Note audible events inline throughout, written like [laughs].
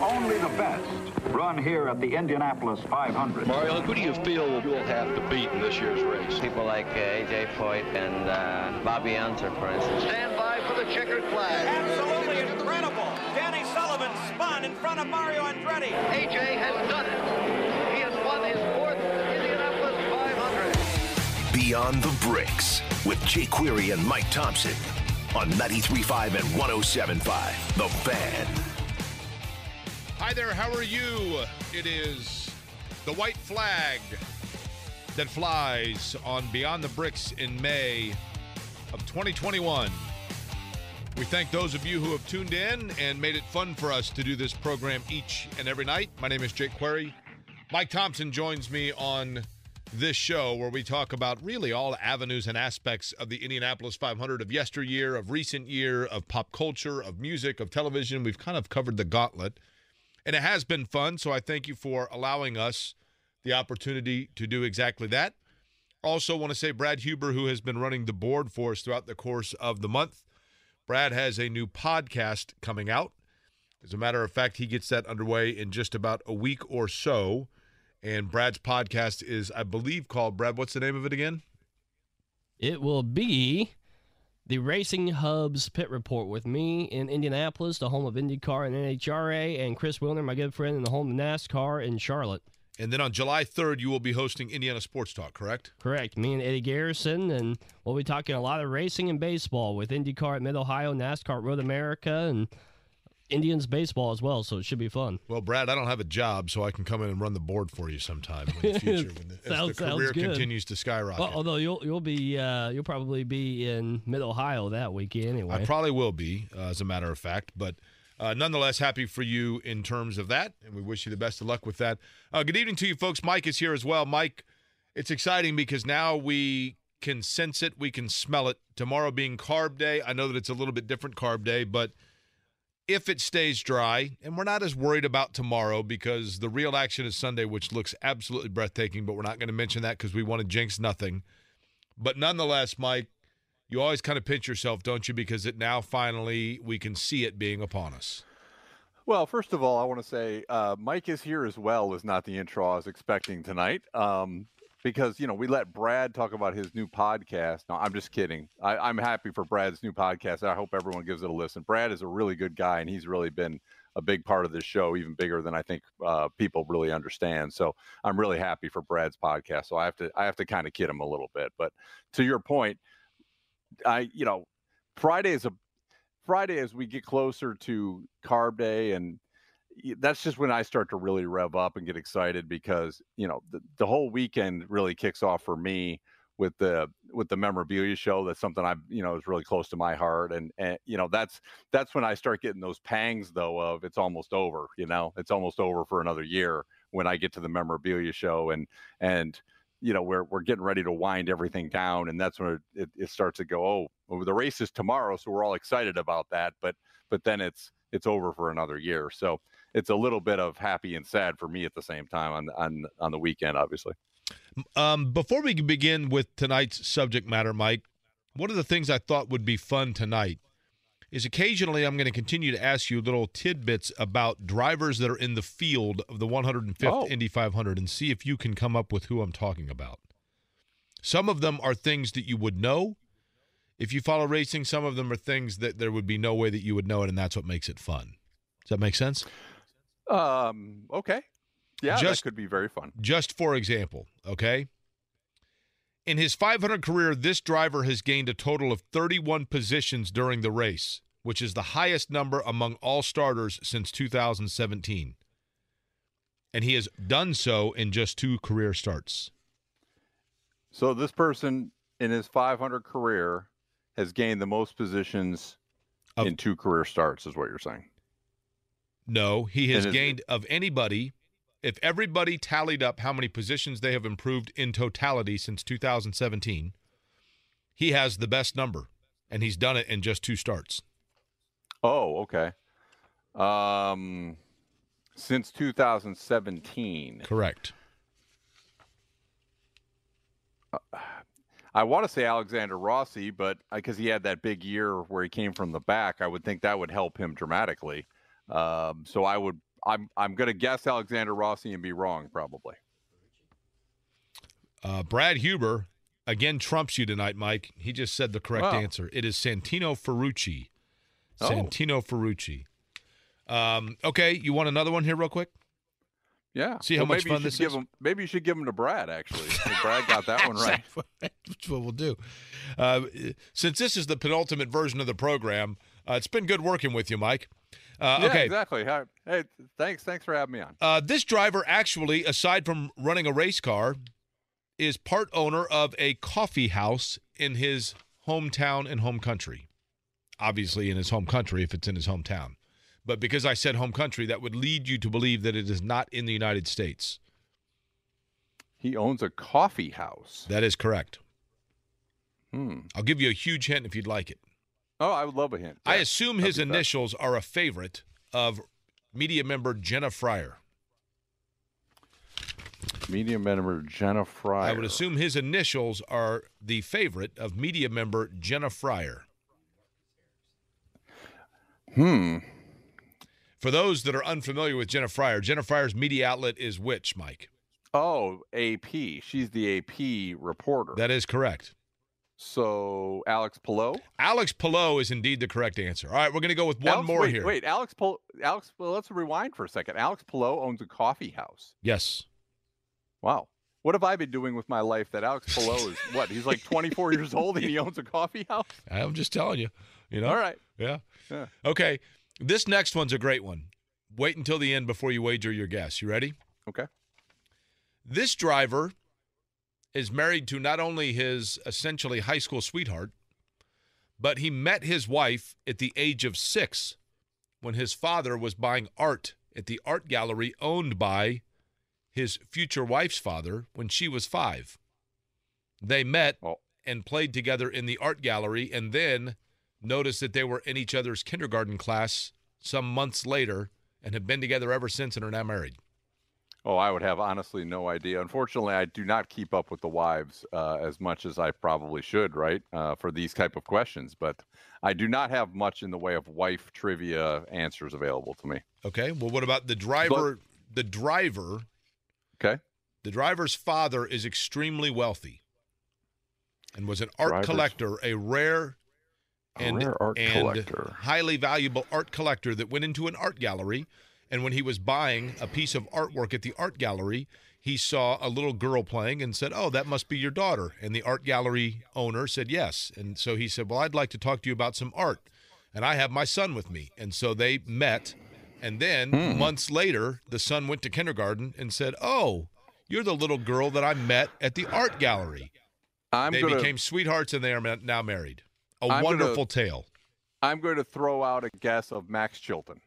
only the best run here at the Indianapolis 500. Mario, who do you feel you'll have to beat in this year's race? People like uh, A.J. Foyt and uh, Bobby Unser, for instance. Stand by for the checkered flag. Absolutely incredible. Danny Sullivan spun in front of Mario Andretti. A.J. has done it. He has won his fourth Indianapolis 500. Beyond the Bricks with Jake Query and Mike Thomsen on 93.5 and 107.5. The Fan. Hi there, how are you? It is the white flag that flies on Beyond the Bricks in May of 2021. We thank those of you who have tuned in and made it fun for us to do this program each and every night. My name is Jake Query. Mike Thomsen joins me on this show where we talk about really all avenues and aspects of the Indianapolis 500 of yesteryear, of recent year, of pop culture, of music, of television. We've kind of covered the gauntlet. And it has been fun, so I thank you for allowing us the opportunity to do exactly that. Also, want to say Brad Huber, who has been running the board for us throughout the course of the month. Brad has a new podcast coming out. As a matter of fact, he gets that underway in just about a week or so. And Brad's podcast is, I believe, called Brad. What's the name of it again? It will be the Racing Hubs Pit Report with me in Indianapolis, the home of IndyCar and NHRA, and Chris Wilner, my good friend, in the home of NASCAR in Charlotte. And then on July 3rd, you will be hosting Indiana Sports Talk, correct? Correct. Me and Eddie Garrison, and we'll be talking a lot of racing and baseball with IndyCar at Mid Ohio, NASCAR at Road America, and Indians baseball as well, so it should be fun. Well, Brad, I don't have a job, so I can come in and run the board for you sometime in the [laughs] future when the, Sounds- as the career good. continues to skyrocket. Well, although you'll you'll be uh, you'll probably be in Mid Ohio that weekend anyway. I probably will be, uh, as a matter of fact, but uh, nonetheless, happy for you in terms of that, and we wish you the best of luck with that. Uh, good evening to you, folks. Mike is here as well. Mike, it's exciting because now we can sense it, we can smell it. Tomorrow being carb day, I know that it's a little bit different carb day, but if it stays dry, and we're not as worried about tomorrow because the real action is Sunday, which looks absolutely breathtaking, but we're not going to mention that because we want to jinx nothing. But nonetheless, Mike, you always kind of pinch yourself, don't you? Because it now finally we can see it being upon us. Well, first of all, I want to say uh, Mike is here as well is not the intro I was expecting tonight. Um, because you know we let Brad talk about his new podcast. No, I'm just kidding. I, I'm happy for Brad's new podcast. I hope everyone gives it a listen. Brad is a really good guy, and he's really been a big part of this show, even bigger than I think uh, people really understand. So I'm really happy for Brad's podcast. So I have to I have to kind of kid him a little bit. But to your point, I you know Friday is a Friday as we get closer to carb day and that's just when I start to really rev up and get excited because you know the, the whole weekend really kicks off for me with the with the memorabilia show that's something I you know is really close to my heart and and you know that's that's when I start getting those pangs though of it's almost over you know it's almost over for another year when I get to the memorabilia show and and you know we're we're getting ready to wind everything down and that's when it, it, starts to go oh well, the race is tomorrow so we're all excited about that but but then it's it's over for another year so it's a little bit of happy and sad for me at the same time on on on the weekend obviously Um, before we begin with tonight's subject matter, Mike, one of the things I thought would be fun tonight is occasionally I'm going to continue to ask you little tidbits about drivers that are in the field of the 105th Oh. Indy 500 and see if you can come up with who I'm talking about. Some of them are things that you would know if you follow racing. Some of them are things that there would be no way that you would know it, and that's what makes it fun. Does that make sense? Um okay yeah Just- that could be very fun Just for example, okay? In his 500 career, this driver has gained a total of 31 positions during the race, which is the highest number among all starters since 2017. And he has done so in just two career starts. so this person in his 500 career has gained the most positions Of- in two career starts is what you're saying No, he has gained of anybody. If everybody tallied up how many positions they have improved in totality since 2017, he has the best number, and he's done it in just two starts. oh okay um since 2017 Correct. I want to say Alexander Rossi, but because he had that big year where he came from the back, I would think that would help him dramatically. Um, so I would I'm I'm going to guess Alexander Rossi and be wrong probably. Uh, Brad Huber again trumps you tonight, Mike. He just said the correct Wow. answer. It is Santino Ferrucci. Oh. Santino Ferrucci. Um, okay, you want another one here, real quick? Yeah. See how Well, much fun this give is? Him, maybe you should give him to Brad. Actually, [laughs] Brad got that one right. [laughs] That's what we'll do. Uh, since this is the penultimate version of the program, uh, it's been good working with you, Mike. Uh, yeah, okay. exactly. Hey, thanks. Thanks for having me on. Uh, this driver actually, aside from running a race car, is part owner of a coffee house in his hometown and home country. Obviously, in his home country, if it's in his hometown. But because I said home country, that would lead you to believe that it is not in the United States. He owns a coffee house. That is correct. Hmm. I'll give you a huge hint if you'd like it. Oh, I would love a hint. I assume that'd his fun. initials are a favorite of media member Jenna Fryer. Media member Jenna Fryer. I would assume his initials are the favorite of media member Jenna Fryer. Hmm. For those that are unfamiliar with Jenna Fryer, Jenna Fryer's media outlet is which, Mike? Oh, AP. She's the AP reporter. That is correct. So Alex Palou. Alex Palou is indeed the correct answer. All right, we're going to go with one Alex, more wait, here. Wait, Alex Palou. Alex. Well, let's rewind for a second. Alex Palou owns a coffee house. Yes. Wow. What have I been doing with my life that Alex Palou is [laughs] what? He's like 24 years old and he owns a coffee house. I'm just telling you. You know? All right. Yeah. Yeah. Okay. This next one's a great one. Wait until the end before you wager your guess. You ready? Okay. This driver is married to not only his essentially high school sweetheart, but he met his wife at the age of six when his father was buying art at the art gallery owned by his future wife's father when she was five. They met oh. and played together in the art gallery and then noticed that they were in each other's kindergarten class some months later and have been together ever since and are now married. Oh, I would have honestly no idea. Unfortunately, I do not keep up with the wives uh, as much as I probably should, right? Uh, for these type of questions, but I do not have much in the way of wife trivia answers available to me. Okay. Well, what about the driver? the driver, Okay. the driver's father is extremely wealthy and was an art Driver's- collector, a rare A and, rare art and collector. highly valuable art collector that went into an art gallery. And when he was buying a piece of artwork at the art gallery, he saw a little girl playing and said, Oh, that must be your daughter. And the art gallery owner said, Yes. And so he said, Well, I'd like to talk to you about some art. And I have my son with me. And so they met. And then Hmm. months later, the son went to kindergarten and said, Oh, you're the little girl that I met at the art gallery. I'm they gonna became sweethearts and they are now married. A I'm gonna- wonderful tale. I'm going to throw out a guess of Max Chilton.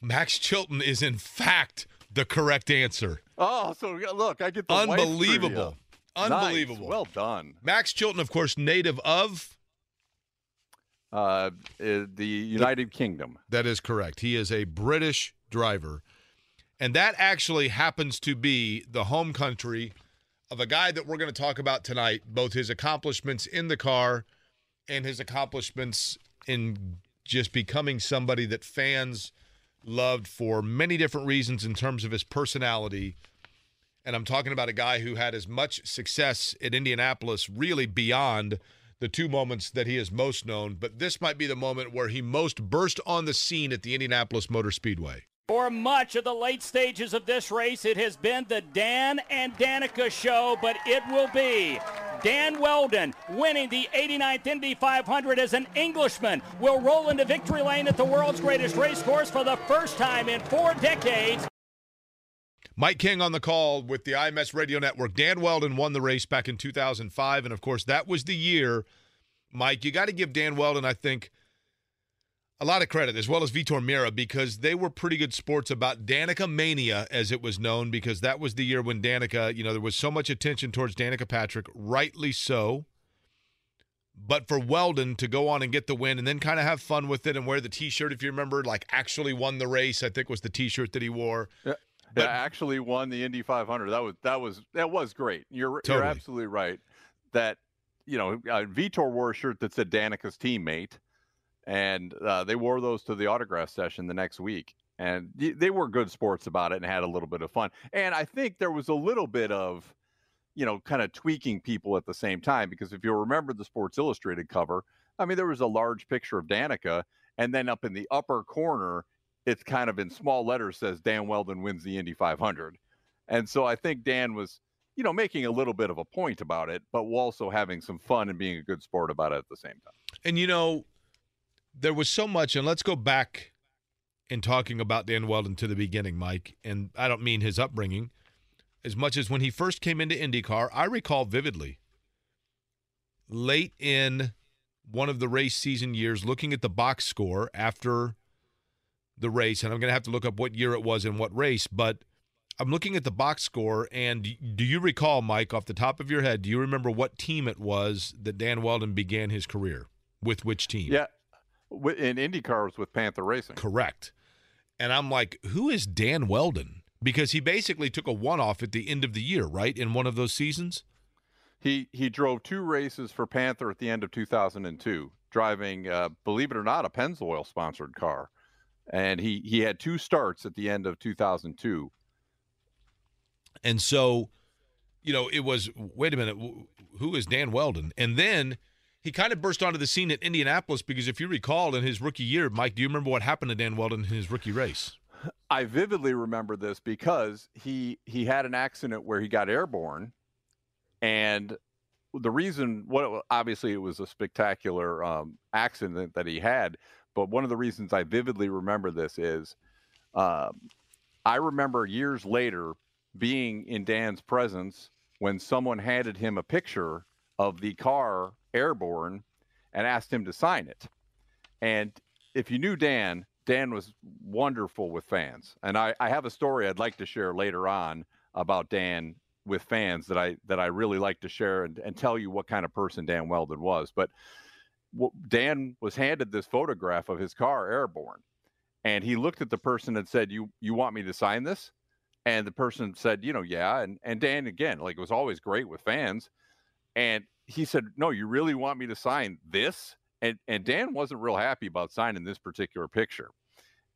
Max Chilton is in fact the correct answer. Oh, so look, I get the wife Unbelievable. Nice. Unbelievable. Well done. Max Chilton, of course, native of. Uh, uh, the United Kingdom. That is correct. He is a British driver. And that actually happens to be the home country of a guy that we're going to talk about tonight, both his accomplishments in the car and his accomplishments in just becoming somebody that fans loved for many different reasons in terms of his personality. And I'm talking about a guy who had as much success at Indianapolis, really beyond the two moments that he is most known. But this might be the moment where he most burst on the scene at the Indianapolis Motor Speedway. For much of the late stages of this race, it has been the Dan and Danica show, but it will be Dan Wheldon winning the 89th Indy 500 as an Englishman will roll into victory lane at the world's greatest race course for the first time in four decades. Mike King on the call with the IMS Radio Network. Dan Wheldon won the race back in 2005. And of course, that was the year, Mike, you got to give Dan Wheldon, I think, a lot of credit, as well as Vitor Meira, because they were pretty good sports about Danica Mania, as it was known, because that was the year when Danica, you know, there was so much attention towards Danica Patrick, rightly so. But for Wheldon to go on and get the win and then kind of have fun with it and wear the t shirt, if you remember, like actually won the race, I think was the t shirt that he wore. Yeah, But- yeah, actually won the Indy 500. That was that was that was great. You're Totally. you're absolutely right. That you know, uh, Vitor wore a shirt that said Danica's teammate, and uh, they wore those to the autograph session the next week. and they were good sports about it and had a little bit of fun. And I think there was a little bit of, you know, kind of tweaking people at the same time because if you remember the Sports Illustrated cover, I mean, there was a large picture of Danica, and then up in the upper corner, it's kind of in small letters says Dan Wheldon wins the Indy 500. And so I think Dan was, you know, making a little bit of a point about it, but also having some fun and being a good sport about it at the same time. And you know, there was so much, and let's go back in talking about Dan Wheldon to the beginning, Mike. And I don't mean his upbringing as much as when he first came into IndyCar. I recall vividly late in one of the race season years looking at the box score after the race, and I'm going to have to look up what year it was and what race, but I'm looking at the box score, and do you recall, Mike, off the top of your head, do you remember what team it was that Dan Wheldon began his career with? Which team? Yeah, in IndyCars with Panther Racing. Correct. And I'm like, who is Dan Wheldon? Because he basically took a one off at the end of the year, right? In one of those seasons? He he drove two races for Panther at the end of 2002, driving, uh, believe it or not, a Pennzoil sponsored car, and he he had two starts at the end of 2002. And so, you know, it was, wait a minute, who is Dan Wheldon? And then he kind of burst onto the scene at Indianapolis because if you recall in his rookie year, Mike, do you remember what happened to Dan Wheldon in his rookie race? I vividly remember this because he he had an accident where he got airborne, and the reason what obviously it was a spectacular um, accident that he had, but one of the reasons I vividly remember this is, um, I remember years later being in Dan's presence when someone handed him a picture of the car airborne and asked him to sign it, and if you knew Dan, Dan was wonderful with fans. And I, I have a story I'd like to share later on about Dan with fans that I that I really like to share and, and tell you what kind of person Dan Wheldon was. But Dan was handed this photograph of his car airborne, and he looked at the person and said, "You you want me to sign this?" And the person said, "You know, yeah." And and Dan again, like it was always great with fans, and he said, "No, you really want me to sign this?" And and Dan wasn't real happy about signing this particular picture,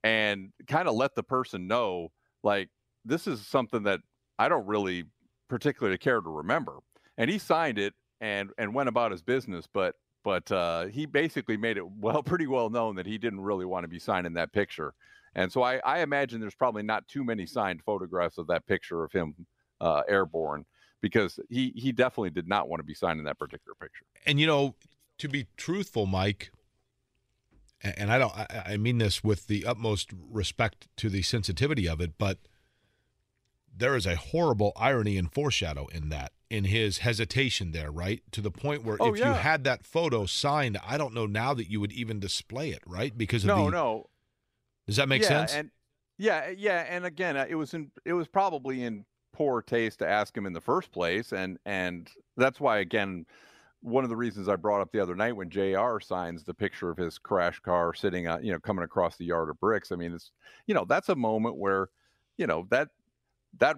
and kind of let the person know, like this is something that I don't really particularly care to remember. And he signed it and and went about his business, but but uh, he basically made it [laughs] well pretty well known that he didn't really want to be signing that picture. And so I, I imagine there's probably not too many signed photographs of that picture of him uh, airborne because he he definitely did not want to be signed in that particular picture. And you know, to be truthful, Mike, and I don't I, I mean this with the utmost respect to the sensitivity of it, but there is a horrible irony and foreshadow in that, in his hesitation there, right? To the point where Oh, if you had that photo signed, I don't know now that you would even display it, right? Because of No, the no, Does that make yeah, sense? And yeah, yeah, and again, uh, it was in it was probably in poor taste to ask him in the first place, and and that's why again, one of the reasons I brought up the other night when J.R. signs the picture of his crash car sitting, uh, you know, coming across the yard of bricks. I mean, it's you know that's a moment where, you know that that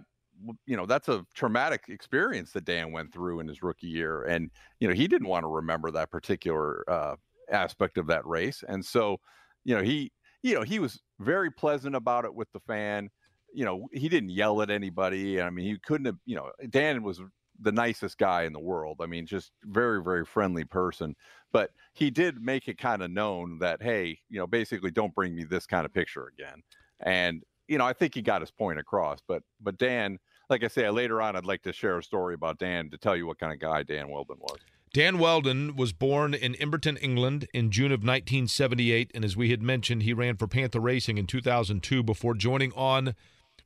you know that's a traumatic experience that Dan went through in his rookie year, and you know he didn't want to remember that particular uh, aspect of that race, and so you know he you know he was very pleasant about it with the fan. You know he didn't yell at anybody. I mean he couldn't have. You know Dan was the nicest guy in the world. I mean just very very friendly person, but he did make it kind of known that hey you know basically don't bring me this kind of picture again, and you know, I think he got his point across. But but Dan, like I say, later on, I'd like to share a story about Dan to tell you what kind of guy Dan Wheldon was. Dan Wheldon was born in Emberton, England in June of 1978. And as we had mentioned, he ran for Panther Racing in 2002 before joining on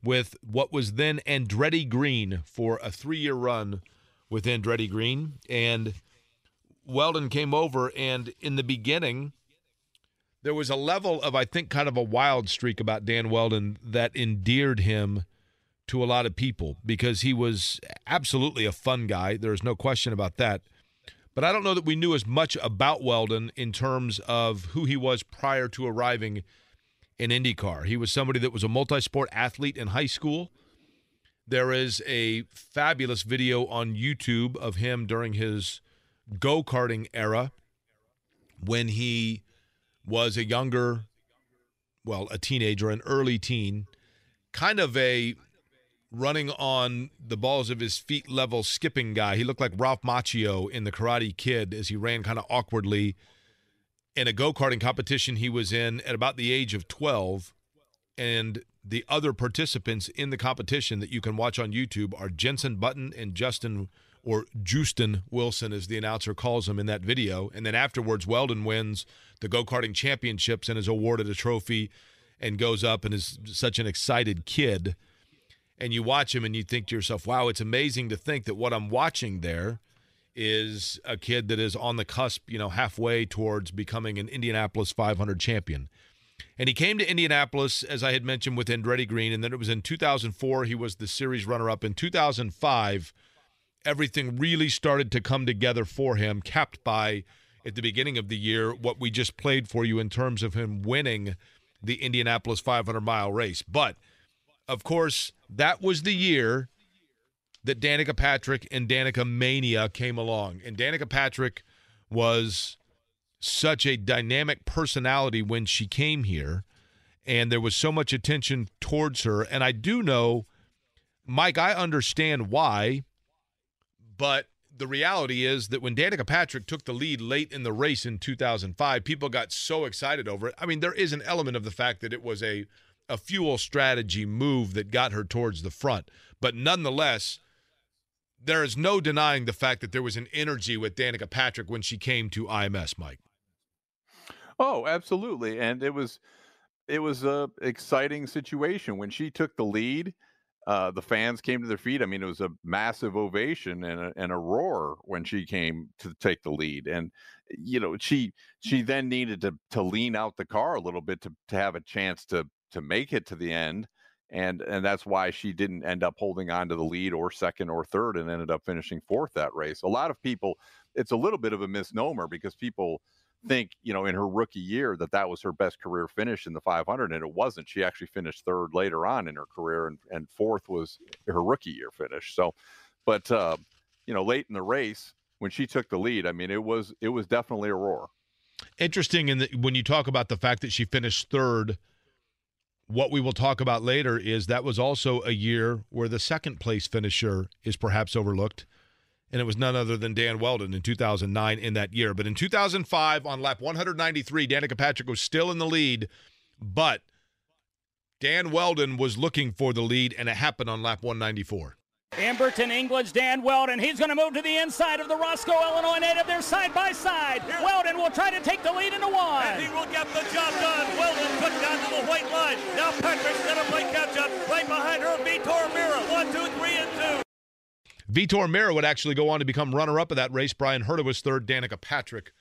with what was then Andretti Green for a three year run with Andretti Green. And Wheldon came over, and in the beginning, there was a level of, I think, kind of a wild streak about Dan Wheldon that endeared him to a lot of people because he was absolutely a fun guy. There's no question about that. But I don't know that we knew as much about Wheldon in terms of who he was prior to arriving in IndyCar. He was somebody that was a multi sport athlete in high school. There is a fabulous video on YouTube of him during his go karting era when he was a younger well, a teenager, an early teen, kind of a running on the balls of his feet level skipping guy. He looked like Ralph Macchio in The Karate Kid as he ran kind of awkwardly in a go karting competition he was in at about the age of 12. And the other participants in the competition that you can watch on YouTube are Jenson Button and Justin, or Justin Wilson, as the announcer calls him in that video. And then afterwards, Wheldon wins the go karting championships and is awarded a trophy and goes up and is such an excited kid and you watch him and you think to yourself, wow, it's amazing to think that what I'm watching there is a kid that is on the cusp, you know, halfway towards becoming an Indianapolis 500 champion. And he came to Indianapolis, as I had mentioned, with Andretti Green. And then it was in 2004, he was the series runner up. In 2005, everything really started to come together for him, capped by, at the beginning of the year, what we just played for you in terms of him winning the Indianapolis 500 mile race. But of course, that was the year that Danica Patrick and Danica Mania came along. And Danica Patrick was such a dynamic personality when she came here, and there was so much attention towards her. And I do know, Mike, I understand why, but the reality is that when Danica Patrick took the lead late in the race in 2005, people got so excited over it. I mean, there is an element of the fact that it was a a fuel strategy move that got her towards the front. But nonetheless, there is no denying the fact that there was an energy with Danica Patrick when she came to IMS, Mike. Oh, absolutely. And it was it was a exciting situation when she took the lead. Uh, the fans came to their feet. I mean, it was a massive ovation and a, and a roar when she came to take the lead. And you know, she she then needed to to lean out the car a little bit to to have a chance to to make it to the end and and that's why she didn't end up holding on to the lead or second or third and ended up finishing fourth that race. A lot of people it's a little bit of a misnomer because people think, you know, in her rookie year that that was her best career finish in the 500 and it wasn't. She actually finished third later on in her career and and fourth was her rookie year finish. So but uh you know, late in the race when she took the lead, I mean, it was it was definitely a roar. Interesting in that when you talk about the fact that she finished third what we will talk about later is that was also a year where the second place finisher is perhaps overlooked. And it was none other than Dan Wheldon in 2009 in that year. But in 2005, on lap 193, Danica Patrick was still in the lead, but Dan Wheldon was looking for the lead, and it happened on lap 194. Emberton, England's Dan Wheldon. He's going to move to the inside of the Roscoe, Illinois native. They're side by side. Here. Wheldon will try to take the lead into one. And he will get the job done. Wheldon put down to the white line. Now Patrick's going to play catch up. Behind her, Vitor Meira. One, two, three, and two. Vitor Meira would actually go on to become runner-up of that race. Brian Herta was third. Danica Patrick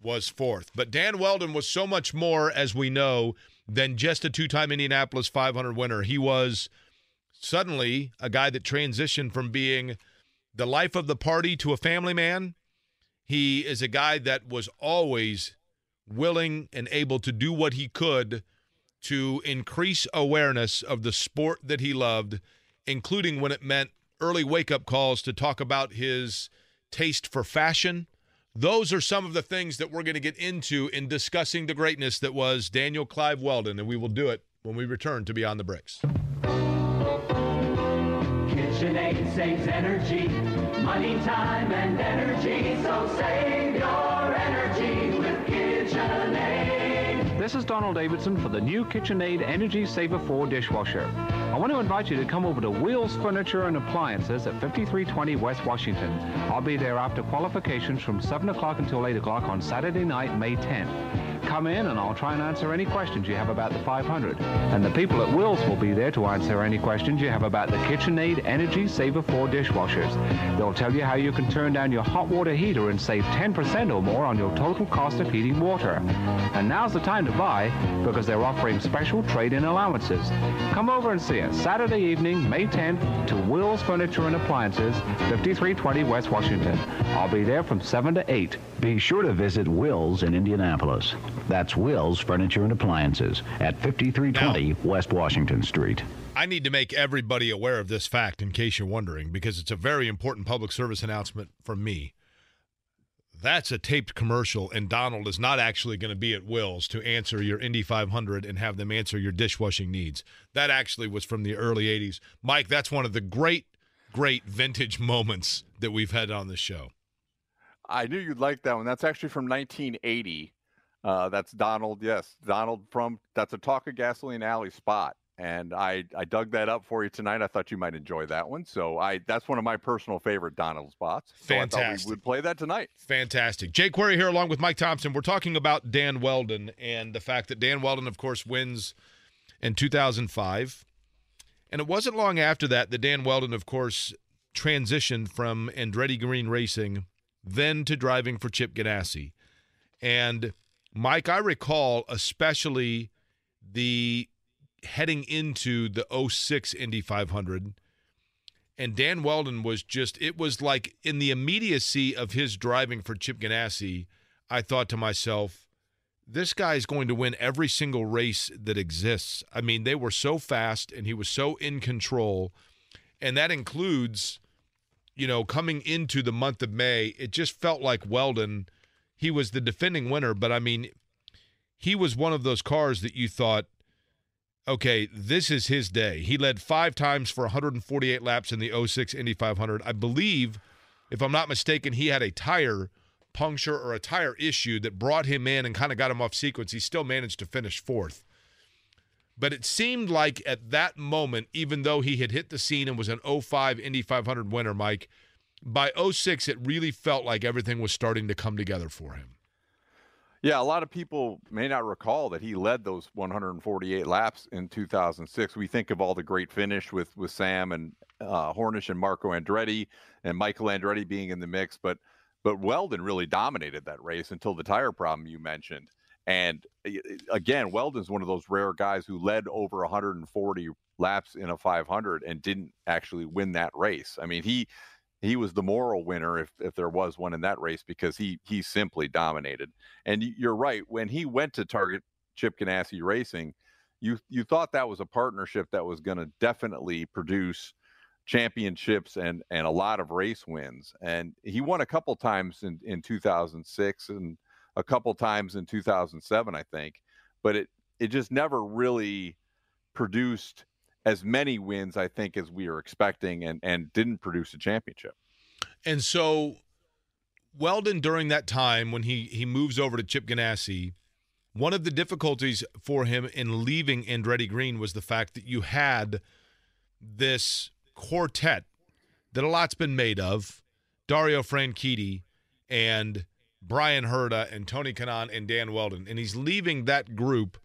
was fourth. But Dan Wheldon was so much more, as we know, than just a two-time Indianapolis 500 winner. He was – suddenly a guy that transitioned from being the life of the party to a family man. He is a guy that was always willing and able to do what he could to increase awareness of the sport that he loved, including when it meant early wake up calls to talk about his taste for fashion. Those are some of the things that we're going to get into in discussing the greatness that was Daniel Clive Wheldon, and we will do it when we return to Beyond the Bricks. KitchenAid saves energy, money, time, and energy. So save your This is Donald Davidson for the new KitchenAid Energy Saver 4 dishwasher. I want to invite you to come over to Wheels Furniture and Appliances at 5320 West Washington. I'll be there after qualifications from 7 o'clock until 8 o'clock on Saturday night, May 10th. Come in and I'll try and answer any questions you have about the 500. And the people at Wills will be there to answer any questions you have about the KitchenAid Energy Saver 4 dishwashers. They'll tell you how you can turn down your hot water heater and save 10% or more on your total cost of heating water. And now's the time to buy because they're offering special trade-in allowances. Come over and see us Saturday evening, May 10th to Wills Furniture and Appliances, 5320 West Washington. I'll be there from 7 to 8. Be sure to visit Wills in Indianapolis. That's Wills Furniture and Appliances at 5320 now, West Washington Street. I need to make everybody aware of this fact in case you're wondering, because it's a very important public service announcement from me. that's a taped commercial, and Donald is not actually going to be at Will's to answer your Indy 500 and have them answer your dishwashing needs. That actually was from the early 80s. Mike, that's one of the great, great vintage moments that we've had on the show. I knew you'd like that one. That's actually from 1980. Uh, that's Donald. Yes, Donald from. That's a Talk of Gasoline Alley spot, and I I dug that up for you tonight. I thought you might enjoy that one. So I that's one of my personal favorite Donald spots. So Fantastic. we would play that tonight. Fantastic. Jake Query here along with Mike Thomsen. We're talking about Dan Wheldon and the fact that Dan Wheldon, of course, wins in 2005. And it wasn't long after that that Dan Wheldon, of course, transitioned from Andretti Green Racing then to driving for Chip Ganassi. And Mike, I recall especially the heading into the 06 Indy 500 and Dan Wheldon was just it was like in the immediacy of his driving for Chip Ganassi, I thought to myself, this guy is going to win every single race that exists. I mean, they were so fast and he was so in control. And that includes, you know, coming into the month of May, it just felt like Wheldon, he was the defending winner, but I mean, he was one of those cars that you thought, okay, this is his day. He led five times for 148 laps in the 06 Indy 500. I believe, if I'm not mistaken, he had a tire puncture or a tire issue that brought him in and kind of got him off sequence. He still managed to finish fourth. But it seemed like at that moment, even though he had hit the scene and was an 05 Indy 500 winner, Mike, by 06, it really felt like everything was starting to come together for him. Yeah, a lot of people may not recall that he led those 148 laps in 2006. We think of all the great finish with with Sam and uh, Hornish and Marco Andretti and Michael Andretti being in the mix, but but Wheldon really dominated that race until the tire problem you mentioned. And uh, again, Wheldon's one of those rare guys who led over 140 laps in a 500 and didn't actually win that race. I mean, he he was the moral winner if if there was one in that race because he he simply dominated. And you're right when he went to target Chip Ganassi Racing, you you thought that was a partnership that was going to definitely produce championships and and a lot of race wins. And he won a couple times in in 2006 and a couple times in 2007, I think. But it it just never really produced as many wins, I think, as we were expecting, and and didn't produce a championship. And so Wheldon during that time when he he moves over to Chip Ganassi, one of the difficulties for him in leaving Andretti Green was the fact that you had this quartet that a lot's been made of, Dario Franchitti and Brian Herta and Tony Kanaan and Dan Wheldon. And he's leaving that group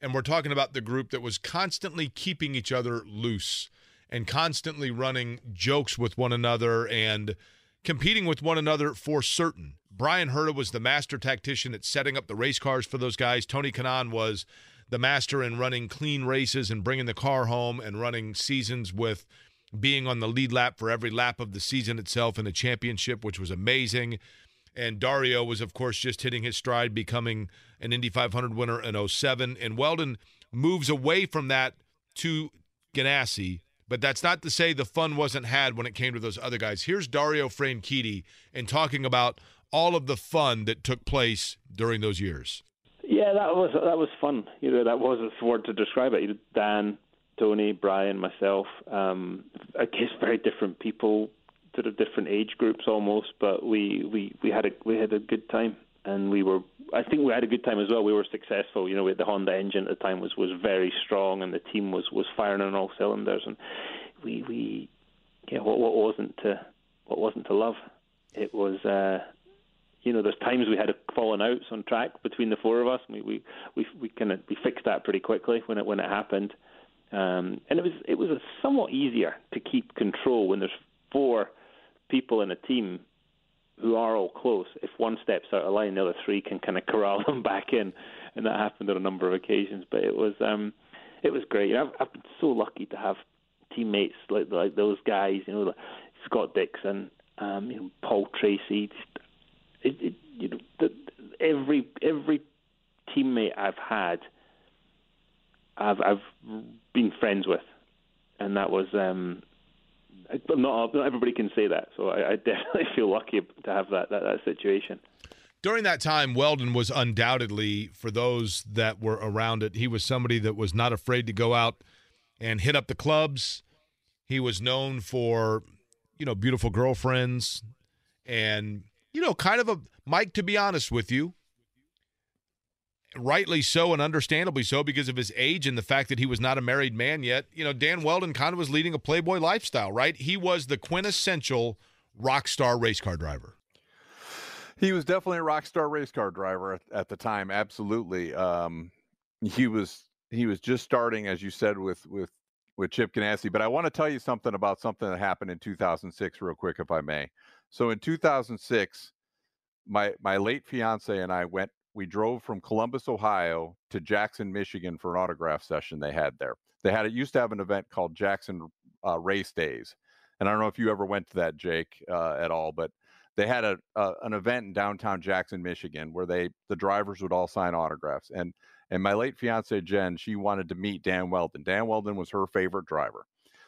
and we're talking about the group that was constantly keeping each other loose and constantly running jokes with one another and competing with one another for certain. Brian Herta was the master tactician at setting up the race cars for those guys. Tony Kanaan was the master in running clean races and bringing the car home and running seasons with being on the lead lap for every lap of the season itself in the championship, which was amazing. And Dario was, of course, just hitting his stride, becoming an Indy 500 winner in 07. And Wheldon moves away from that to Ganassi. But that's not to say the fun wasn't had when it came to those other guys. Here's Dario Franchitti and talking about all of the fun that took place during those years. Yeah, that was that was fun. You know, that was a word to describe it. You know, Dan, Tony, Brian, myself. Um, I guess very different people, sort of different age groups almost, but we, we, we had a we had a good time, and we were. I think we had a good time as well. We were successful. You know, the Honda engine at the time was was very strong, and the team was was firing on all cylinders, and we we yeah, what what wasn't to what wasn't to love? It was. uh you know, there's times we had fallen outs on track between the four of us. We we we we kind of we fixed that pretty quickly when it when it happened, um, and it was it was somewhat easier to keep control when there's four people in a team who are all close. If one steps out of line, the other three can kind of corral [laughs] them back in, and that happened on a number of occasions. But it was um, it was great. You know, I've, I've been so lucky to have teammates like like those guys. You know, like Scott Dixon, um, you know, Paul Tracy. It, it, you know, the, every every teammate I've had, I've I've been friends with, and that was um, not not everybody can say that. So I, I definitely [laughs] feel lucky to have that that, that situation. during that time, Wheldon was undoubtedly, for those that were around it, he was somebody that was not afraid to go out and hit up the clubs. He was known for, you know, beautiful girlfriends and, you know, kind of a Mike, to be honest with you, rightly so and understandably so because of his age and the fact that he was not a married man yet. You know, Dan Wheldon kind of was leading a playboy lifestyle, right? He was the quintessential rock star race car driver. He was definitely a rock star race car driver at, the time. Absolutely. Um, he was he was just starting, as you said, with with with Chip Ganassi. But I want to tell you something about something that happened in 2006, real quick, if I may. So in 2006, my my late fiance and I went. We drove from Columbus, Ohio, to Jackson, Michigan, for an autograph session they had there. They had it used to have an event called Jackson uh, Race Days, and I don't know if you ever went to that, Jake, uh, at all, but they had a, a, an event in downtown Jackson, Michigan, where they the drivers would all sign autographs. And and my late fiance Jen, she wanted to meet Dan Wheldon. Dan Wheldon was her favorite driver.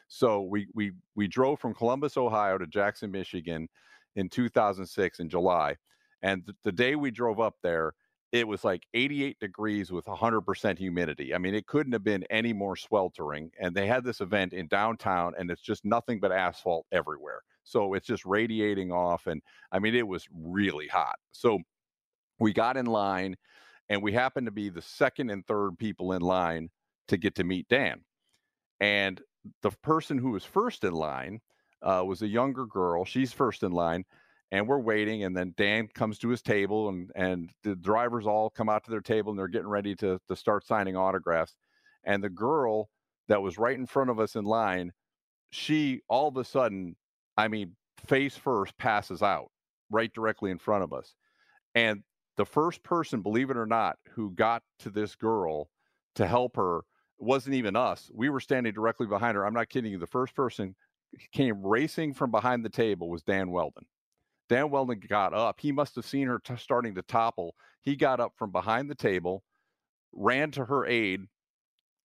So we we we drove from Columbus, Ohio to Jackson, Michigan in 2006 in July. And th- the day we drove up there, it was like 88 degrees with 100% humidity. I mean, it couldn't have been any more sweltering. And they had this event in downtown, and it's just nothing but asphalt everywhere. So it's just radiating off. And I mean, it was really hot. So we got in line, and we happened to be the second and third people in line to get to meet Dan. And the person who was first in line uh, was a younger girl. She's first in line and we're waiting and then dan comes to his table and and the drivers all come out to their table and they're getting ready to to start signing autographs and the girl that was right in front of us in line she all of a sudden i mean face first passes out right directly in front of us and the first person believe it or not who got to this girl to help her wasn't even us we were standing directly behind her i'm not kidding you the first person came racing from behind the table was dan wheldon Dan Wheldon got up. He must have seen her t- starting to topple. He got up from behind the table, ran to her aid,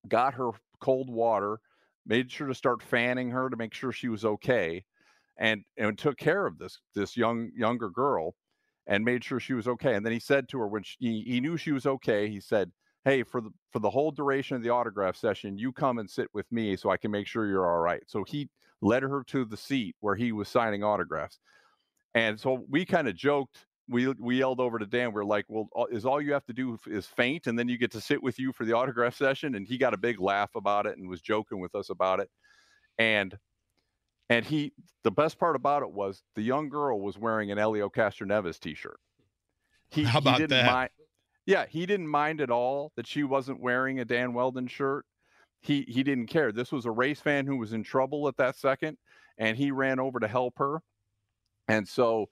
got her cold water, made sure to start fanning her to make sure she was okay, and and took care of this this young younger girl, and made sure she was okay. And then he said to her when she, he knew she was okay, he said, "Hey, for the for the whole duration of the autograph session, you come and sit with me so I can make sure you're all right." So he led her to the seat where he was signing autographs. And so we kind of joked. We we yelled over to Dan. We are like, "Well, is all you have to do is faint, and then you get to sit with you for the autograph session?" And he got a big laugh about it and was joking with us about it. And and he, the best part about it was the young girl was wearing an Helio Castroneves t-shirt. He, How about he didn't that? Mind, yeah, he didn't mind at all that she wasn't wearing a Dan Wheldon shirt. He he didn't care. This was a race fan who was in trouble at that second, and he ran over to help her. And so,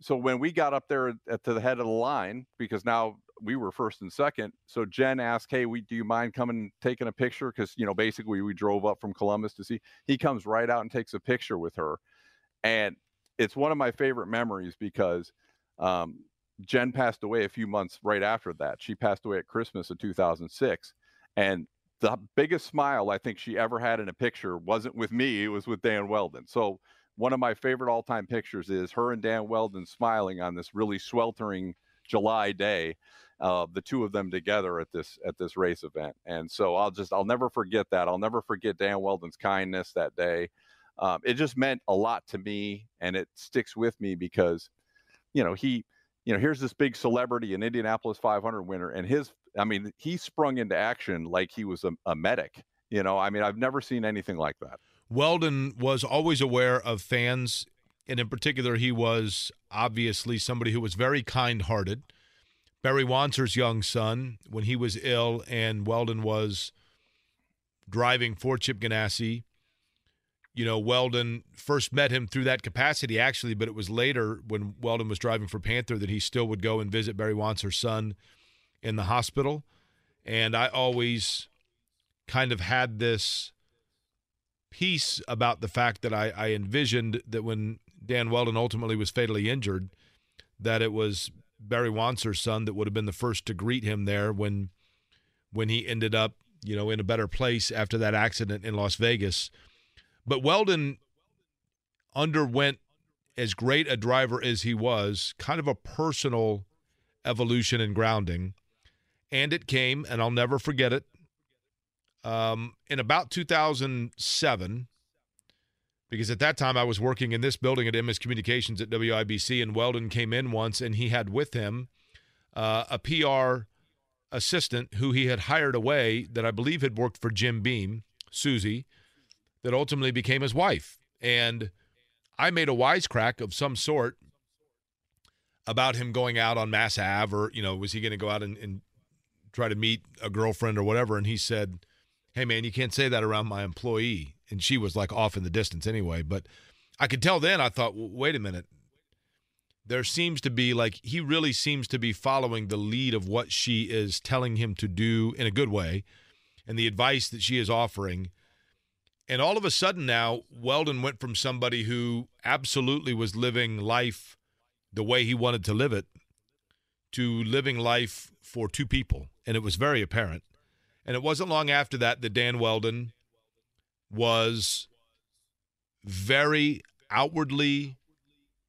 so when we got up there at to the head of the line, because now we were first and second, so Jen asked, "Hey, we do you mind coming taking a picture?" Because you know, basically, we drove up from Columbus to see. He comes right out and takes a picture with her, and it's one of my favorite memories because um, Jen passed away a few months right after that. She passed away at Christmas of 2006, and the biggest smile I think she ever had in a picture wasn't with me; it was with Dan Wheldon. So one of my favorite all-time pictures is her and Dan Wheldon smiling on this really sweltering July day, uh, the two of them together at this at this race event. And so I'll just I'll never forget that. I'll never forget Dan Wheldon's kindness that day. Um, it just meant a lot to me, and it sticks with me because, you know, he, you know, here's this big celebrity, an Indianapolis 500 winner, and his, I mean, he sprung into action like he was a, a medic. You know, I mean, I've never seen anything like that. Wheldon was always aware of fans, and in particular, he was obviously somebody who was very kind hearted. Barry Wanser's young son, when he was ill and Wheldon was driving for Chip Ganassi, you know, Wheldon first met him through that capacity, actually, but it was later when Wheldon was driving for Panther that he still would go and visit Barry Wanser's son in the hospital. And I always kind of had this piece about the fact that I, I envisioned that when Dan Wheldon ultimately was fatally injured, that it was Barry Wanser's son that would have been the first to greet him there when when he ended up, you know, in a better place after that accident in Las Vegas. But Wheldon underwent as great a driver as he was, kind of a personal evolution and grounding. And it came, and I'll never forget it. Um, in about 2007, because at that time I was working in this building at Emmis Communications at WIBC, and Wheldon came in once, and he had with him uh, a PR assistant who he had hired away that I believe had worked for Jim Beam, Susie, that ultimately became his wife. And I made a wisecrack of some sort about him going out on Mass Ave, or you know, was he going to go out and, and try to meet a girlfriend or whatever? And he said, "Hey, man, you can't say that around my employee." And she was like off in the distance anyway. But I could tell then. I thought, well, wait a minute. There seems to be like he really seems to be following the lead of what she is telling him to do in a good way, and the advice that she is offering. And all of a sudden now, Wheldon went from somebody who absolutely was living life the way he wanted to live it to living life for two people. And it was very apparent. And it wasn't long after that that Dan Wheldon was very outwardly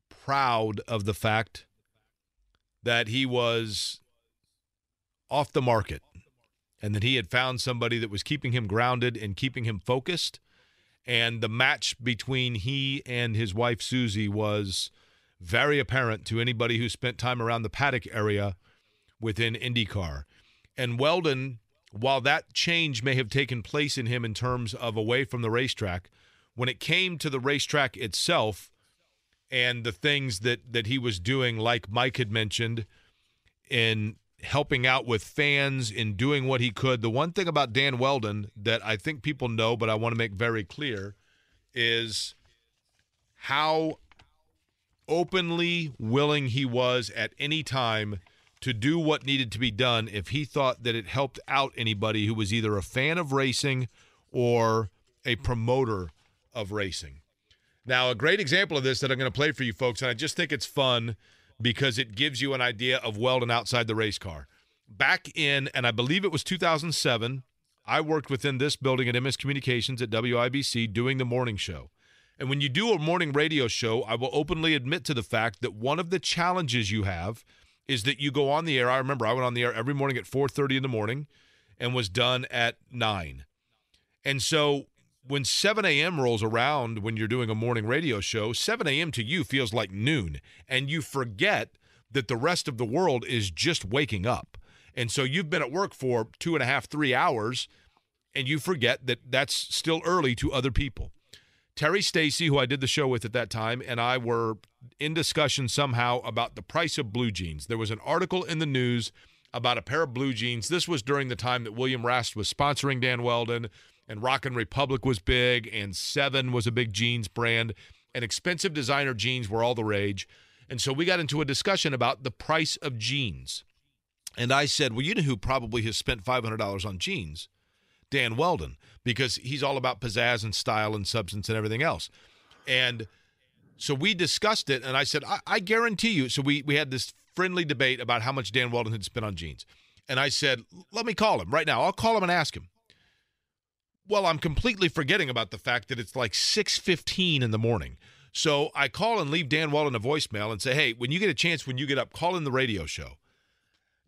proud of the fact that he was off the market and that he had found somebody that was keeping him grounded and keeping him focused. And the match between he and his wife, Susie, was very apparent to anybody who spent time around the paddock area within IndyCar. And Wheldon, while that change may have taken place in him in terms of away from the racetrack, when it came to the racetrack itself and the things that that he was doing, like Mike had mentioned, in helping out with fans, in doing what he could. The one thing about Dan Wheldon that I think people know, but I want to make very clear, is how openly willing he was at any time to do what needed to be done if he thought that it helped out anybody who was either a fan of racing or a promoter of racing. Now, a great example of this that I'm going to play for you folks, and I just think it's fun because it gives you an idea of Wheldon outside the race car. Back in, and I believe it was 2007, I worked within this building at Emmis Communications at WIBC doing the morning show. And when you do a morning radio show, I will openly admit to the fact that one of the challenges you have is that you go on the air. I remember I went on the air every morning at 4:30 in the morning and was done at 9. And so when 7 a.m. rolls around when you're doing a morning radio show, 7 a.m. to you feels like noon. And you forget that the rest of the world is just waking up. And so you've been at work for two and a half, three hours, and you forget that that's still early to other people. Terry Stacy, who I did the show with at that time, and I were in discussion somehow about the price of blue jeans. There was an article in the news about a pair of blue jeans. This was during the time that William Rast was sponsoring Dan Wheldon, and Rock & Republic was big, and Seven was a big jeans brand, and expensive designer jeans were all the rage. And so we got into a discussion about the price of jeans. And I said, Well, you know who probably has spent $500 on jeans? Dan Wheldon, because he's all about pizzazz and style and substance and everything else. And so we discussed it, and I said, I, I guarantee you. So we, we had this friendly debate about how much Dan Wheldon had spent on jeans. And I said, Let me call him right now. I'll call him and ask him. Well, I'm completely forgetting about the fact that it's like 6:15 in the morning. So I call and leave Dan Wheldon a voicemail and say, "Hey, when you get a chance, when you get up, call in the radio show."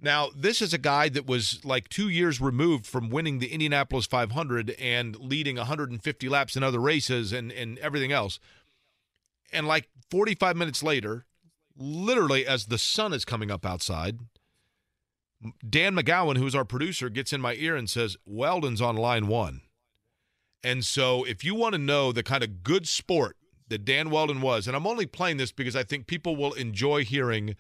Now, this is a guy that was like two years removed from winning the Indianapolis 500 and leading 150 laps in other races and, and everything else. And like 45 minutes later, literally as the sun is coming up outside, Dan McGowan, who's our producer, gets in my ear and says, Wheldon's on line one. And so if you want to know the kind of good sport that Dan Wheldon was, and I'm only playing this because I think people will enjoy hearing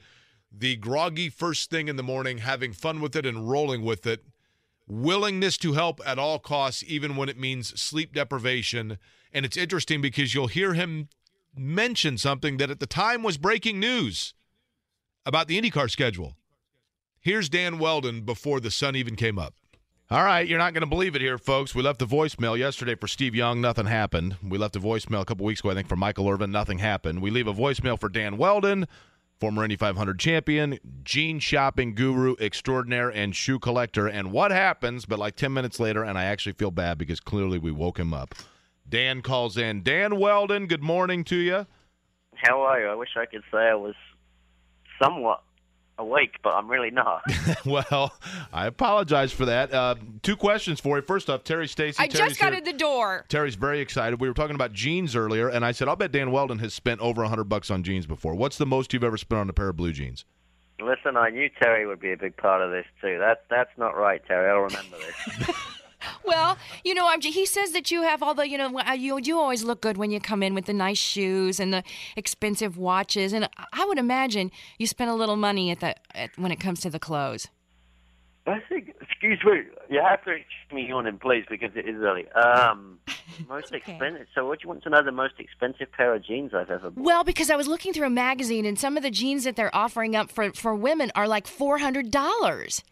the groggy first thing in the morning, having fun with it and rolling with it, willingness to help at all costs, even when it means sleep deprivation. And it's interesting because you'll hear him mention something that at the time was breaking news about the IndyCar schedule. Here's Dan Wheldon before the sun even came up. All right, you're not going to believe it here, folks. We left the voicemail yesterday for Steve Young. Nothing happened. We left a voicemail a couple weeks ago, I think, for Michael Irvin. Nothing happened. We leave a voicemail for Dan Wheldon, former Indy 500 champion, jean shopping guru extraordinaire, and shoe collector. And what happens? But like 10 minutes later, and I actually feel bad because clearly we woke him up. Dan calls in. Dan Wheldon, good morning to you. How are you? I wish I could say I was somewhat awake, but I'm really not. [laughs] well, I apologize for that. Uh, two questions for you. First off, Terry Stacy. I Terry's just got here. in the door. Terry's very excited. We were talking about jeans earlier, and I said, I'll bet Dan Wheldon has spent over a hundred bucks on jeans before. What's the most you've ever spent on a pair of blue jeans? Listen, I knew Terry would be a big part of this too. That's that's not right, Terry. I'll remember this. [laughs] Well, you know, I'm, he says that you have all the, you know, you you always look good when you come in with the nice shoes and the expensive watches, and I would imagine you spend a little money at the at, when it comes to the clothes. I think. Excuse me. You have to excuse me yawning, please, because it is early. Um, [laughs] most expensive. So, what do you want to know? The most expensive pair of jeans I've ever bought? Well, because I was looking through a magazine, and some of the jeans that they're offering up for for women are like four hundred dollars,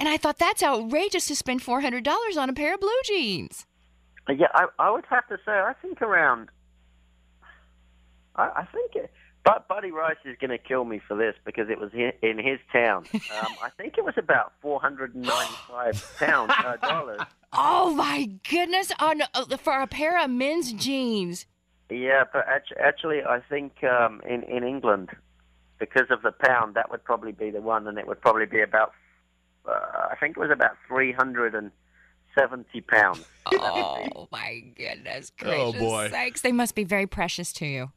and I thought that's outrageous to spend four hundred dollars on a pair of blue jeans. Uh, Yeah, I, I would have to say, I think around. I, I think, it, but Buddy Rice is going to kill me for this because it was in, in his town. [laughs] Um, I think it was about four hundred and ninety-five [laughs] pounds uh, dollars. Oh my goodness! On uh, for a pair of men's jeans. Yeah, but actually, I think um, in in England, because of the pound, that would probably be the one, and it would probably be about. Uh, I think it was about three hundred and seventy pounds. Oh [laughs] my goodness Oh, boy. sakes! They must be very precious to you.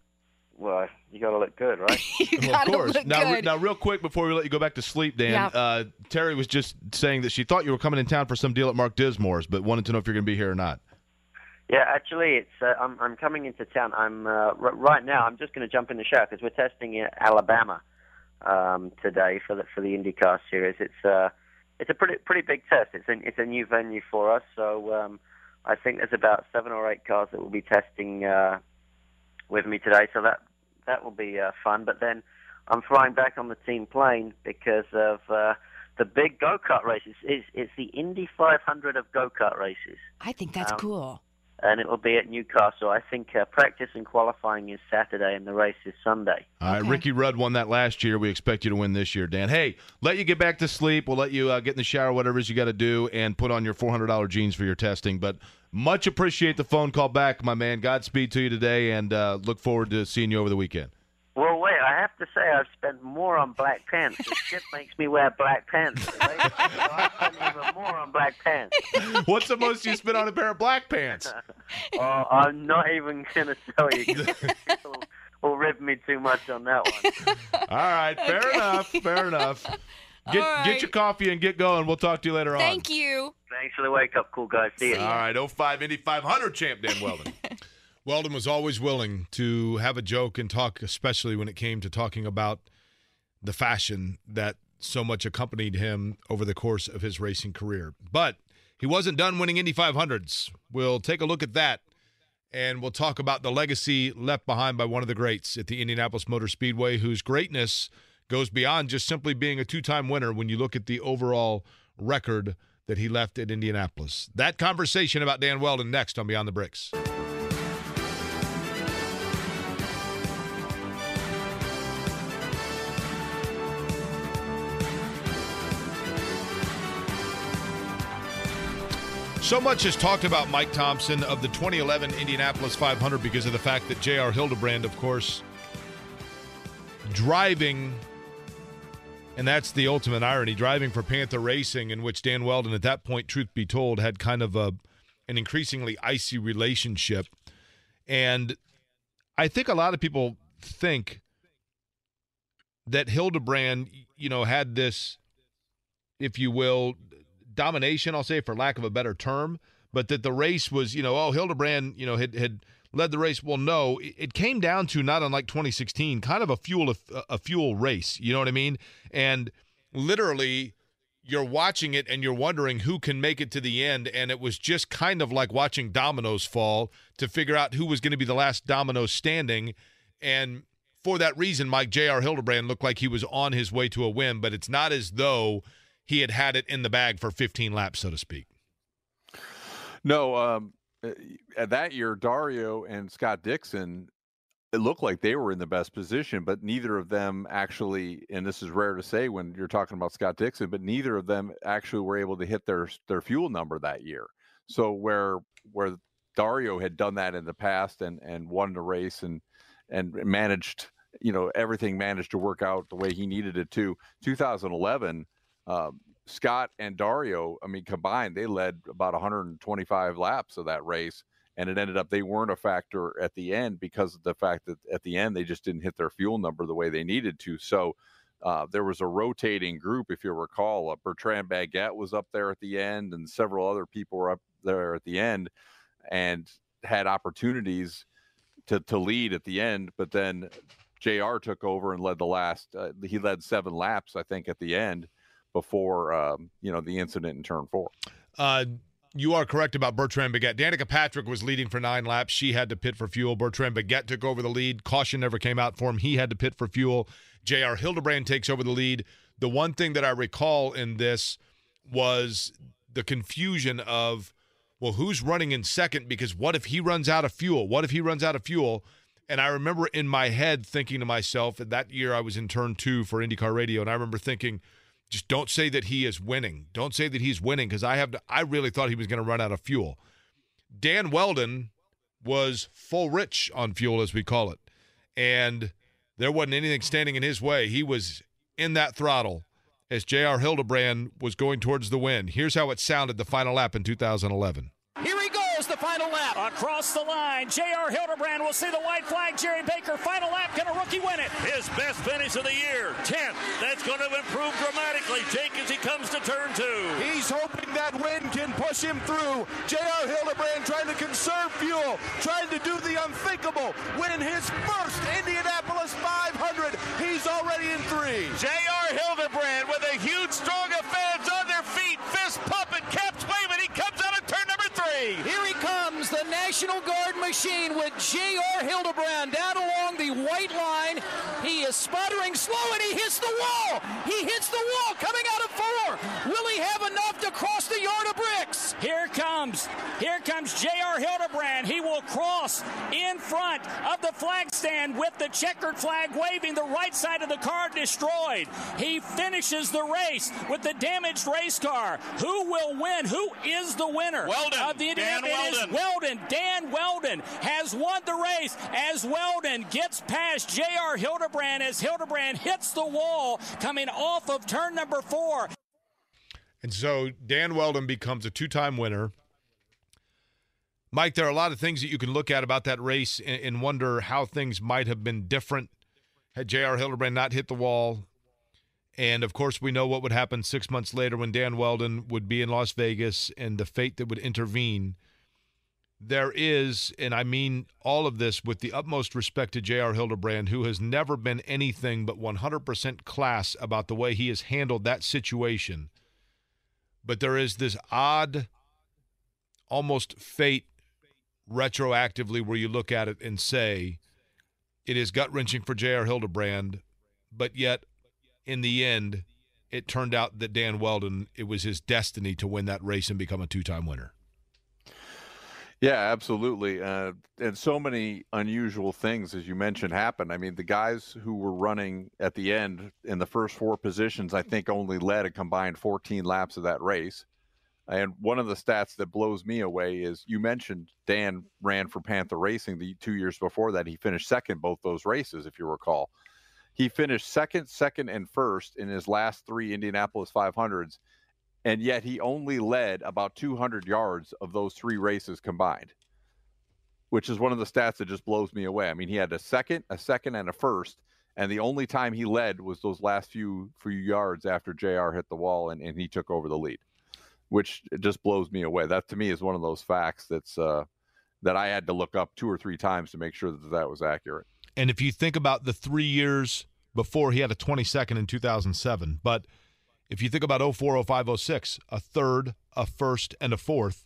Well, you got to look good, right? [laughs] You Well, of course. look now, re- now, real quick before we let you go back to sleep, Dan, Yeah. uh, Terry was just saying that she thought you were coming in town for some deal at Mark Dismore's, but wanted to know if you're going to be here or not. Yeah, actually, it's uh, I'm I'm coming into town. I'm uh, r- right now. I'm just going to jump in the shower because we're testing in Alabama um, today for the for the IndyCar series. It's uh it's a pretty pretty big test. It's a it's a new venue for us, so um, I think there's about seven or eight cars that will be testing uh, with me today. So that that will be uh, fun. But then I'm flying back on the team plane because of uh, the big go kart races. It's, it's the Indy 500 of go kart races I think that's Um, cool. And it will be at New Castle. I think uh, practice and qualifying is Saturday, and the race is Sunday. All right, Ricky Rudd won that last year. We expect you to win this year, Dan. Hey, let you get back to sleep. We'll let you uh, get in the shower, whatever it is you got to do, and put on your $400 jeans for your testing. But much appreciate the phone call back, my man. Godspeed to you today, and uh, look forward to seeing you over the weekend. Well, wait, I have to say I've spent more on black pants. This shit makes me wear black pants. Right? so I spent even more on black pants. [laughs] What's the most you spent on a pair of black pants? Oh, [laughs] I'm not even going to tell you. [laughs] People will rib me too much on that one. All right, fair enough. Fair enough. Get All get your coffee and get going. We'll talk to you later on. Thank you. Thanks for the wake up cool guys. See you. All right, 05 Indy 500 champ Dan Wheldon. Wheldon was always willing to have a joke and talk, especially when it came to talking about the fashion that so much accompanied him over the course of his racing career. But he wasn't done winning Indy 500s. We'll take a look at that and we'll talk about the legacy left behind by one of the greats at the Indianapolis Motor Speedway, whose greatness goes beyond just simply being a two time winner when you look at the overall record that he left at Indianapolis. That conversation about Dan Wheldon next on Beyond the Bricks. So much is talked about Mike Thomsen of the 2011 Indianapolis 500 because of the fact that J.R. Hildebrand, of course, driving, and that's the ultimate irony, driving for Panther Racing, in which Dan Wheldon, at that point, truth be told, had kind of a an increasingly icy relationship. And I think a lot of people think that Hildebrand, you know, had this, if you will, domination, I'll say for lack of a better term, but that the race was, you know, oh, Hildebrand, you know, had had led the race. Well, no, it- came down to not unlike 2016, kind of a fuel a fuel race. You know what I mean? And literally, you're watching it and you're wondering who can make it to the end. And it was just kind of like watching dominoes fall to figure out who was going to be the last domino standing. And for that reason, Mike J.R. Hildebrand looked like he was on his way to a win, but it's not as though he had had it in the bag for 15 laps, so to speak. No, um, uh, that year, Dario and Scott Dixon, it looked like they were in the best position, but neither of them actually, and this is rare to say when you're talking about Scott Dixon, but neither of them actually were able to hit their their fuel number that year. So where where Dario had done that in the past and and won the race and and managed you know everything managed to work out the way he needed it to. 2011, um, Scott and Dario, I mean combined, they led about 125 laps of that race, and it ended up they weren't a factor at the end because of the fact that at the end they just didn't hit their fuel number the way they needed to. So. Uh, there was a rotating group, if you recall. Uh, Bertrand Baguette was up there at the end, and several other people were up there at the end, and had opportunities to to lead at the end. But then J.R. took over and led the last. Uh, he led seven laps, I think, at the end before um, you know the incident in turn four. Uh, you are correct about Bertrand Baguette. Danica Patrick was leading for nine laps. She had to pit for fuel. Bertrand Baguette took over the lead. Caution never came out for him. He had to pit for fuel. J.R. Hildebrand takes over the lead. The one thing that I recall in this was the confusion of, well, who's running in second? Because what if he runs out of fuel? What if he runs out of fuel? And I remember in my head thinking to myself, that year I was in turn two for IndyCar Radio, and I remember thinking, just don't say that he is winning. Don't say that he's winning because I have to, I really thought he was going to run out of fuel. Dan Wheldon was full rich on fuel, as we call it, and there wasn't anything standing in his way. He was in that throttle as J.R. Hildebrand was going towards the win. Here's how it sounded the final lap in 2011. Here he goes, the final lap. Across the line, J.R. Hildebrand will see the white flag. Jerry Baker, final lap. Can a rookie win it? His best finish of the year, 10th. That's going to improve dramatically, Jake, as he comes to turn two. He's hoping that win can push him through. J.R. Hildebrand trying to conserve fuel, trying to do the unthinkable, win his first Indianapolis 500. He's already in three. J.R. Hildebrand with a huge strong of fans on their feet, fist pumping, caps waving. He comes out of turn number three. Here he comes, the National Guard machine with J.R. Hildebrand down along the white line. He is sputtering slow and he hits the wall. He hits the wall coming out of four. Will he have enough to cross the yard of bricks? Here comes, here comes J.R. Hildebrand. He will cross in front of the flag stand with the checkered flag waving, the right side of the car destroyed. He finishes the race with the damaged race car. Who will win? Who is the winner Wheldon. Of the Dan Indianapolis? Wheldon. Wheldon. Dan Wheldon has won the race as Wheldon gets past J.R. Hildebrand as Hildebrand hits the wall coming off of turn number four. And so Dan Wheldon becomes a two time winner. Mike, there are a lot of things that you can look at about that race and, and wonder how things might have been different had J.R. Hildebrand not hit the wall. And of course, we know what would happen six months later when Dan Wheldon would be in Las Vegas and the fate that would intervene. There is, and I mean all of this with the utmost respect to J.R. Hildebrand, who has never been anything but 100% class about the way he has handled that situation. But there is this odd, almost fate retroactively where you look at it and say, it is gut wrenching for J.R. Hildebrand, but yet in the end, it turned out that Dan Wheldon, it was his destiny to win that race and become a two time winner. Yeah, absolutely. Uh, and so many unusual things, as you mentioned, happened. I mean, the guys who were running at the end in the first four positions, I think, only led a combined 14 laps of that race. And one of the stats that blows me away is you mentioned Dan ran for Panther Racing the two years before that. He finished second both those races, if you recall. He finished second, second, and first in his last three Indianapolis 500s, and yet he only led about 200 yards of those three races combined, which is one of the stats that just blows me away. I mean, he had a second, a second, and a first, and the only time he led was those last few few yards after JR hit the wall and, and he took over the lead, which just blows me away. That to me is one of those facts that's uh, that I had to look up two or three times to make sure that that was accurate. And if you think about the three years before, he had a 22nd in 2007. But if you think about 04, 05, 06, a third, a first, and a fourth,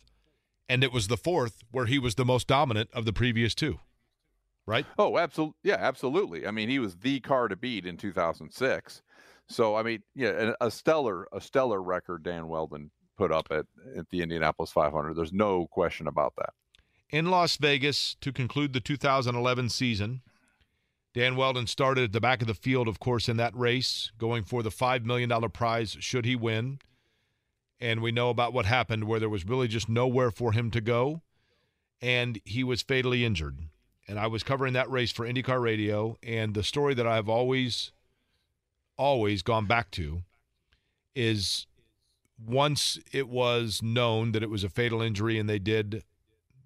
and it was the fourth where he was the most dominant of the previous two, right? Oh, absolutely. Yeah, absolutely. I mean, he was the car to beat in 2006. So, I mean, yeah, a stellar, a stellar record Dan Wheldon put up at, at the Indianapolis 500. There's no question about that. In Las Vegas to conclude the 2011 season, Dan Wheldon started at the back of the field, of course, in that race, going for the $5 million prize should he win. And we know about what happened where there was really just nowhere for him to go. And he was fatally injured. and I was covering that race for IndyCar Radio. And the story that I've always, always gone back to is once it was known that it was a fatal injury and they did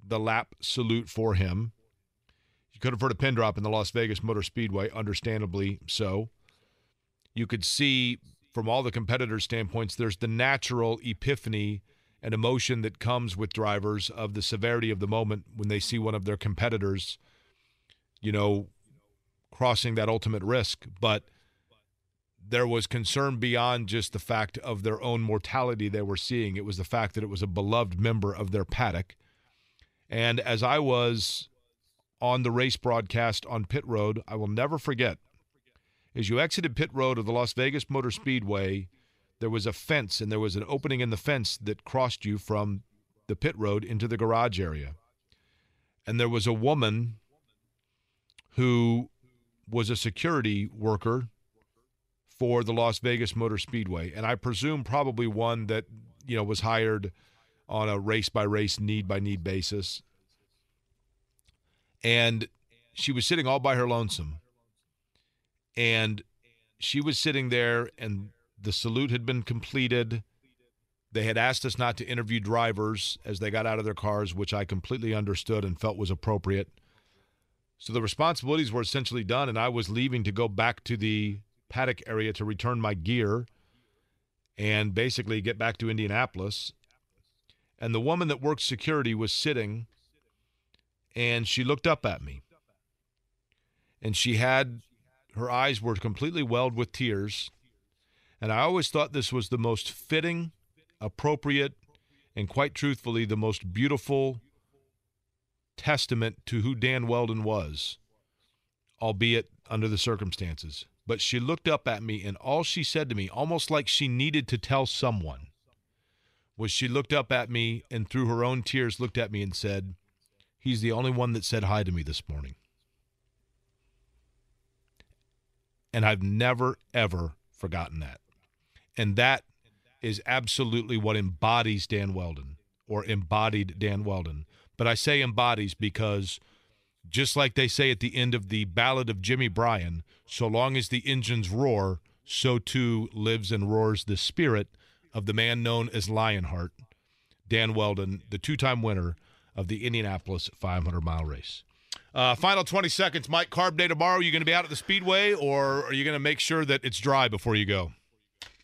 the lap salute for him. Could have heard a pin drop in the Las Vegas Motor Speedway, understandably so. You could see from all the competitors' standpoints, there's the natural epiphany and emotion that comes with drivers of the severity of the moment when they see one of their competitors, you know, crossing that ultimate risk. But there was concern beyond just the fact of their own mortality they were seeing. It was the fact that it was a beloved member of their paddock. And as I was on the race broadcast on pit road, I will never forget. As you exited pit road of the Las Vegas Motor Speedway, there was a fence and there was an opening in the fence that crossed you from the pit road into the garage area. And there was a woman who was a security worker for the Las Vegas Motor Speedway, and I presume probably one that you know was hired on a race by race, need by need basis. And she was sitting all by her lonesome, and she was sitting there, and the salute had been completed. They had asked us not to interview drivers as they got out of their cars, which I completely understood and felt was appropriate. So the responsibilities were essentially done, and I was leaving to go back to the paddock area to return my gear and basically get back to Indianapolis. And the woman that worked security was sitting and she looked up at me. And she had her eyes were completely welled with tears. And I always thought this was the most fitting, appropriate, and quite truthfully, the most beautiful testament to who Dan Wheldon was, albeit under the circumstances. But she looked up at me, and all she said to me, almost like she needed to tell someone, was she looked up at me and through her own tears looked at me and said, He's the only one that said hi to me this morning. And I've never, ever forgotten that. And that is absolutely what embodies Dan Wheldon or embodied Dan Wheldon. But I say embodies because just like they say at the end of the Ballad of Jimmy Bryan, so long as the engines roar, so too lives and roars the spirit of the man known as Lionheart, Dan Wheldon, the two time winner of the Indianapolis 500 mile race. Uh, final 20 seconds. Mike, carb day tomorrow. Are you going to be out at the speedway or are you going to make sure that it's dry before you go?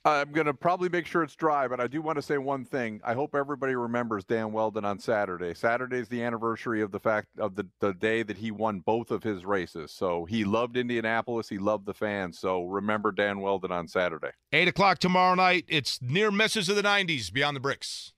I'm going to probably make sure it's dry, but I do want to say one thing. I hope everybody remembers Dan Wheldon on Saturday. Saturday is the anniversary of the fact of the, the day that he won both of his races. So he loved Indianapolis. He loved the fans. So remember Dan Wheldon on Saturday. 8 o'clock tomorrow night. It's near misses of the 90s beyond the bricks.